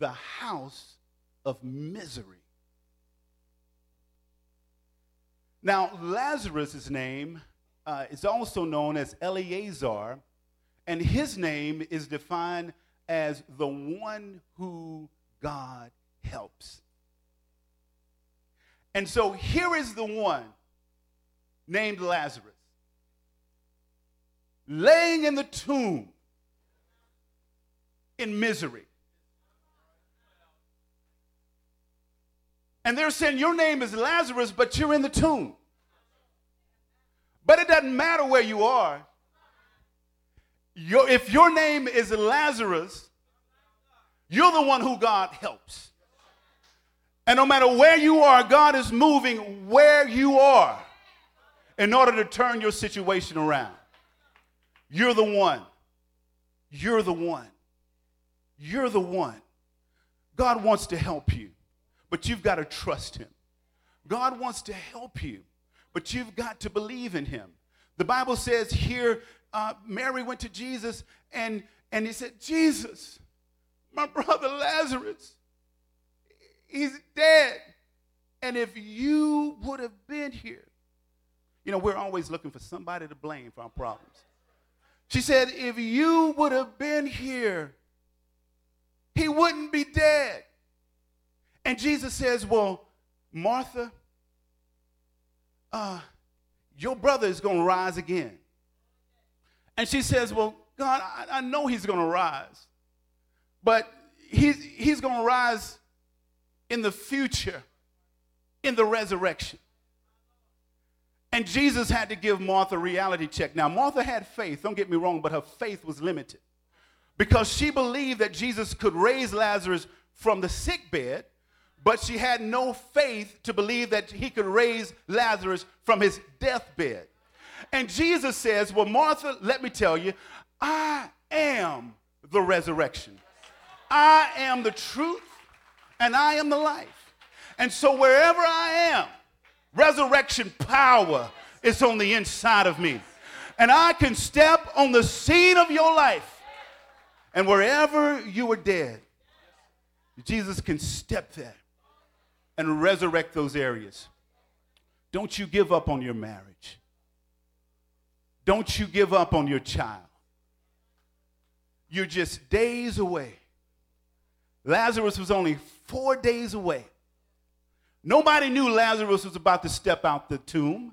the house of misery. Now, Lazarus' name uh, is also known as Eleazar, and his name is defined as the one who God helps. And so here is the one named Lazarus, laying in the tomb in misery. And they're saying, Your name is Lazarus, but you're in the tomb. But it doesn't matter where you are. Your, if your name is Lazarus, you're the one who God helps. And no matter where you are, God is moving where you are in order to turn your situation around. You're the one. You're the one. You're the one. God wants to help you but you've got to trust him. God wants to help you, but you've got to believe in him. The Bible says here, uh, Mary went to Jesus and, and he said, Jesus, my brother Lazarus, he's dead. And if you would have been here, you know, we're always looking for somebody to blame for our problems. She said, if you would have been here, he wouldn't be dead. And Jesus says, Well, Martha, uh, your brother is going to rise again. And she says, Well, God, I, I know he's going to rise, but he's, he's going to rise in the future, in the resurrection. And Jesus had to give Martha a reality check. Now, Martha had faith, don't get me wrong, but her faith was limited because she believed that Jesus could raise Lazarus from the sick bed but she had no faith to believe that he could raise Lazarus from his deathbed. And Jesus says, Well, Martha, let me tell you, I am the resurrection. I am the truth, and I am the life. And so wherever I am, resurrection power is on the inside of me. And I can step on the scene of your life. And wherever you were dead, Jesus can step there and resurrect those areas. Don't you give up on your marriage. Don't you give up on your child. You're just days away. Lazarus was only four days away. Nobody knew Lazarus was about to step out the tomb.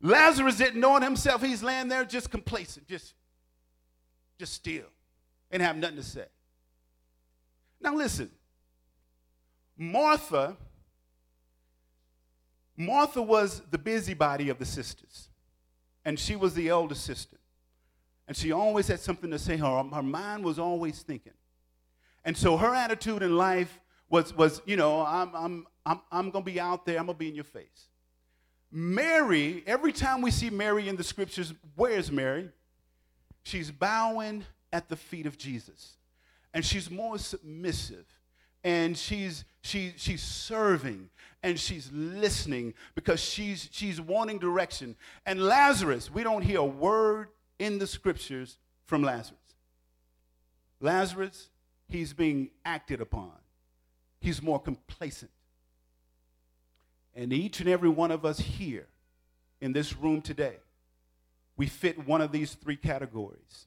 Lazarus didn't know it himself. He's laying there just complacent, just, just still, and have nothing to say. Now listen, Martha Martha was the busybody of the sisters, and she was the elder sister. And she always had something to say. Her, her mind was always thinking. And so her attitude in life was, was you know, I'm, I'm, I'm, I'm going to be out there, I'm going to be in your face. Mary, every time we see Mary in the scriptures, where's Mary? She's bowing at the feet of Jesus. And she's more submissive. And she's, she, she's serving and she's listening because she's, she's wanting direction. And Lazarus, we don't hear a word in the scriptures from Lazarus. Lazarus, he's being acted upon, he's more complacent. And each and every one of us here in this room today, we fit one of these three categories.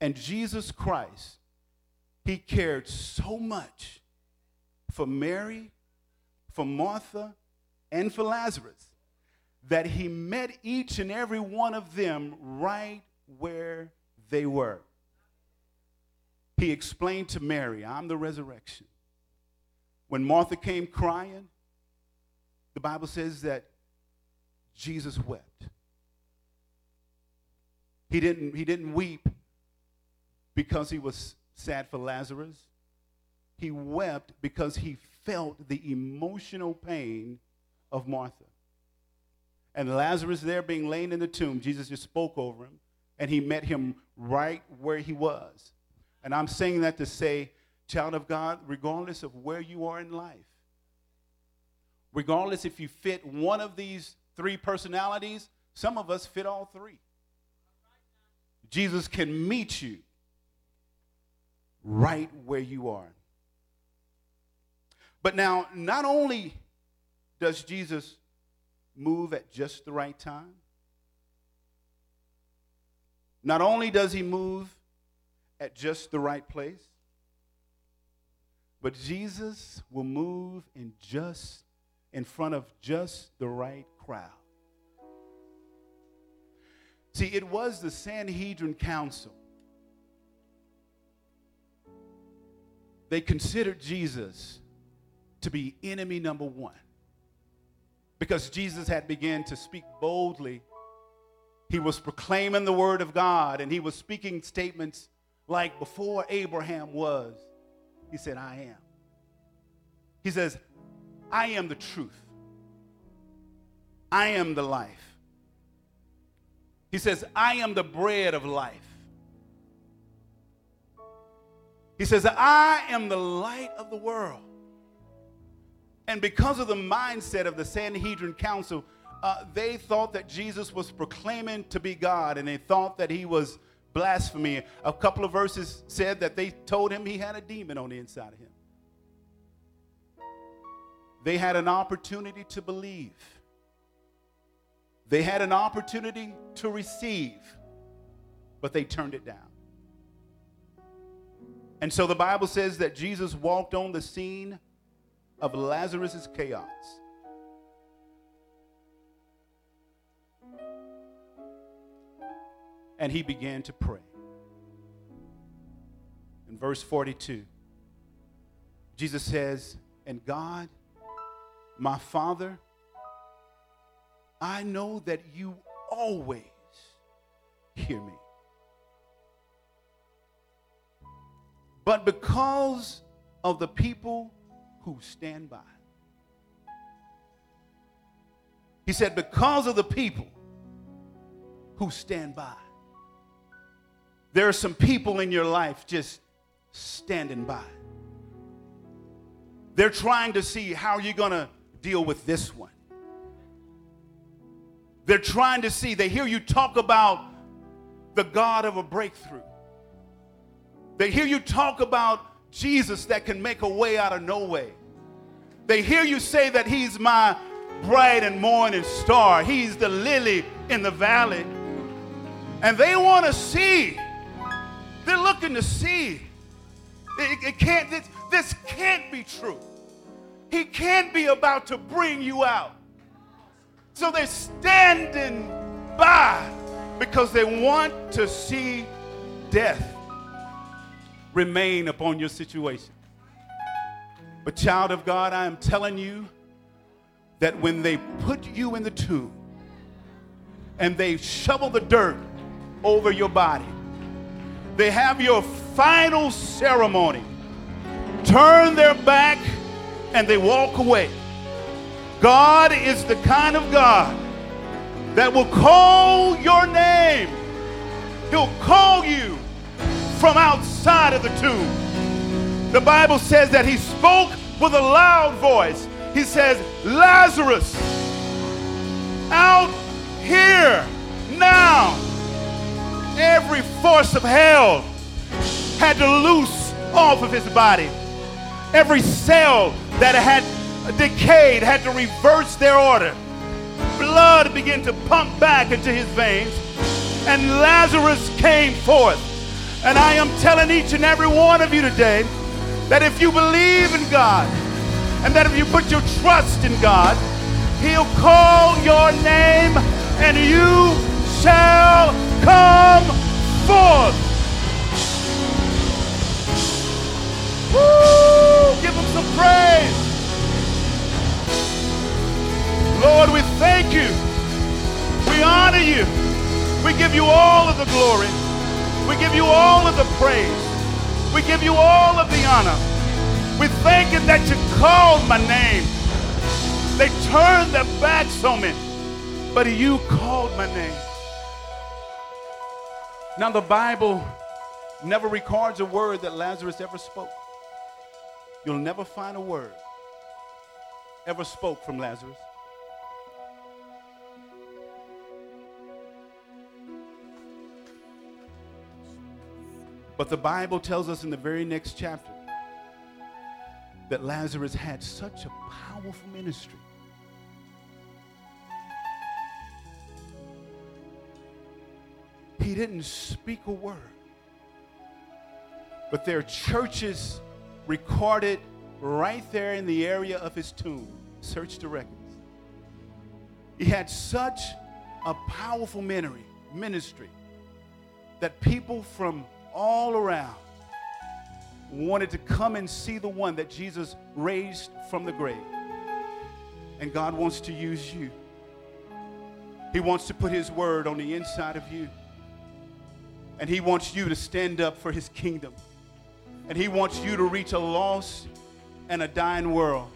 And Jesus Christ, he cared so much for Mary for Martha and for Lazarus that he met each and every one of them right where they were. He explained to Mary, I'm the resurrection. When Martha came crying, the Bible says that Jesus wept. He didn't, he didn't weep because he was sad for Lazarus. He wept because he felt the emotional pain of Martha. And Lazarus there being laying in the tomb, Jesus just spoke over him and he met him right where he was. And I'm saying that to say, child of God, regardless of where you are in life, regardless if you fit one of these three personalities, some of us fit all three. Jesus can meet you right where you are. But now, not only does Jesus move at just the right time, not only does he move at just the right place, but Jesus will move in just in front of just the right crowd. See, it was the Sanhedrin Council. They considered Jesus to be enemy number one because Jesus had begun to speak boldly. He was proclaiming the word of God and he was speaking statements like, Before Abraham was, he said, I am. He says, I am the truth, I am the life. He says, I am the bread of life. He says, I am the light of the world. And because of the mindset of the Sanhedrin Council, uh, they thought that Jesus was proclaiming to be God and they thought that he was blasphemy. A couple of verses said that they told him he had a demon on the inside of him. They had an opportunity to believe, they had an opportunity to receive, but they turned it down. And so the Bible says that Jesus walked on the scene of Lazarus' chaos. And he began to pray. In verse 42, Jesus says, And God, my Father, I know that you always hear me. But because of the people who stand by. He said, because of the people who stand by. There are some people in your life just standing by. They're trying to see how you're going to deal with this one. They're trying to see, they hear you talk about the God of a breakthrough. They hear you talk about Jesus that can make a way out of no way. They hear you say that He's my bright and morning star, He's the lily in the valley. And they want to see, they're looking to see. It, it can't, this, this can't be true. He can't be about to bring you out. So they're standing by because they want to see death remain upon your situation. But, child of God, I am telling you that when they put you in the tomb and they shovel the dirt over your body, they have your final ceremony, turn their back, and they walk away. God is the kind of God that will call your name. He'll call you from outside of the tomb. The Bible says that he spoke with a loud voice. He says, Lazarus, out here now. Every force of hell had to loose off of his body. Every cell that had decayed had to reverse their order. Blood began to pump back into his veins, and Lazarus came forth. And I am telling each and every one of you today that if you believe in God and that if you put your trust in God, He'll call your name and you shall come forth. Woo! Give Him some praise. Lord, we thank you. We honor you. We give you all of the glory. We give you all of the praise. We give you all of the honor. We thank you that you called my name. They turned their backs on me, but you called my name. Now, the Bible never records a word that Lazarus ever spoke. You'll never find a word ever spoke from Lazarus. But the Bible tells us in the very next chapter that Lazarus had such a powerful ministry. He didn't speak a word. But there are churches recorded right there in the area of his tomb. Search the records. He had such a powerful ministry that people from all around wanted to come and see the one that Jesus raised from the grave. And God wants to use you. He wants to put His word on the inside of you. And He wants you to stand up for His kingdom. And He wants you to reach a lost and a dying world.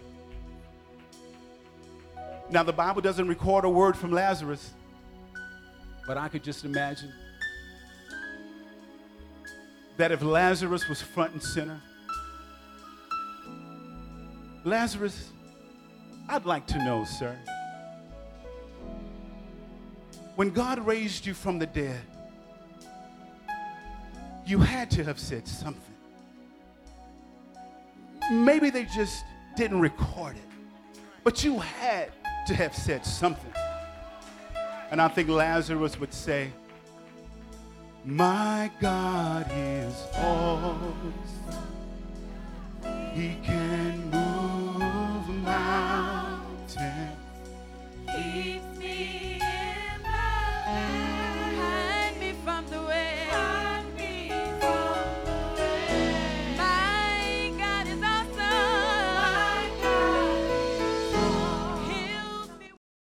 Now, the Bible doesn't record a word from Lazarus, but I could just imagine that if Lazarus was front and center, Lazarus, I'd like to know, sir, when God raised you from the dead, you had to have said something. Maybe they just didn't record it, but you had to have said something. And I think Lazarus would say, My God is awesome. He can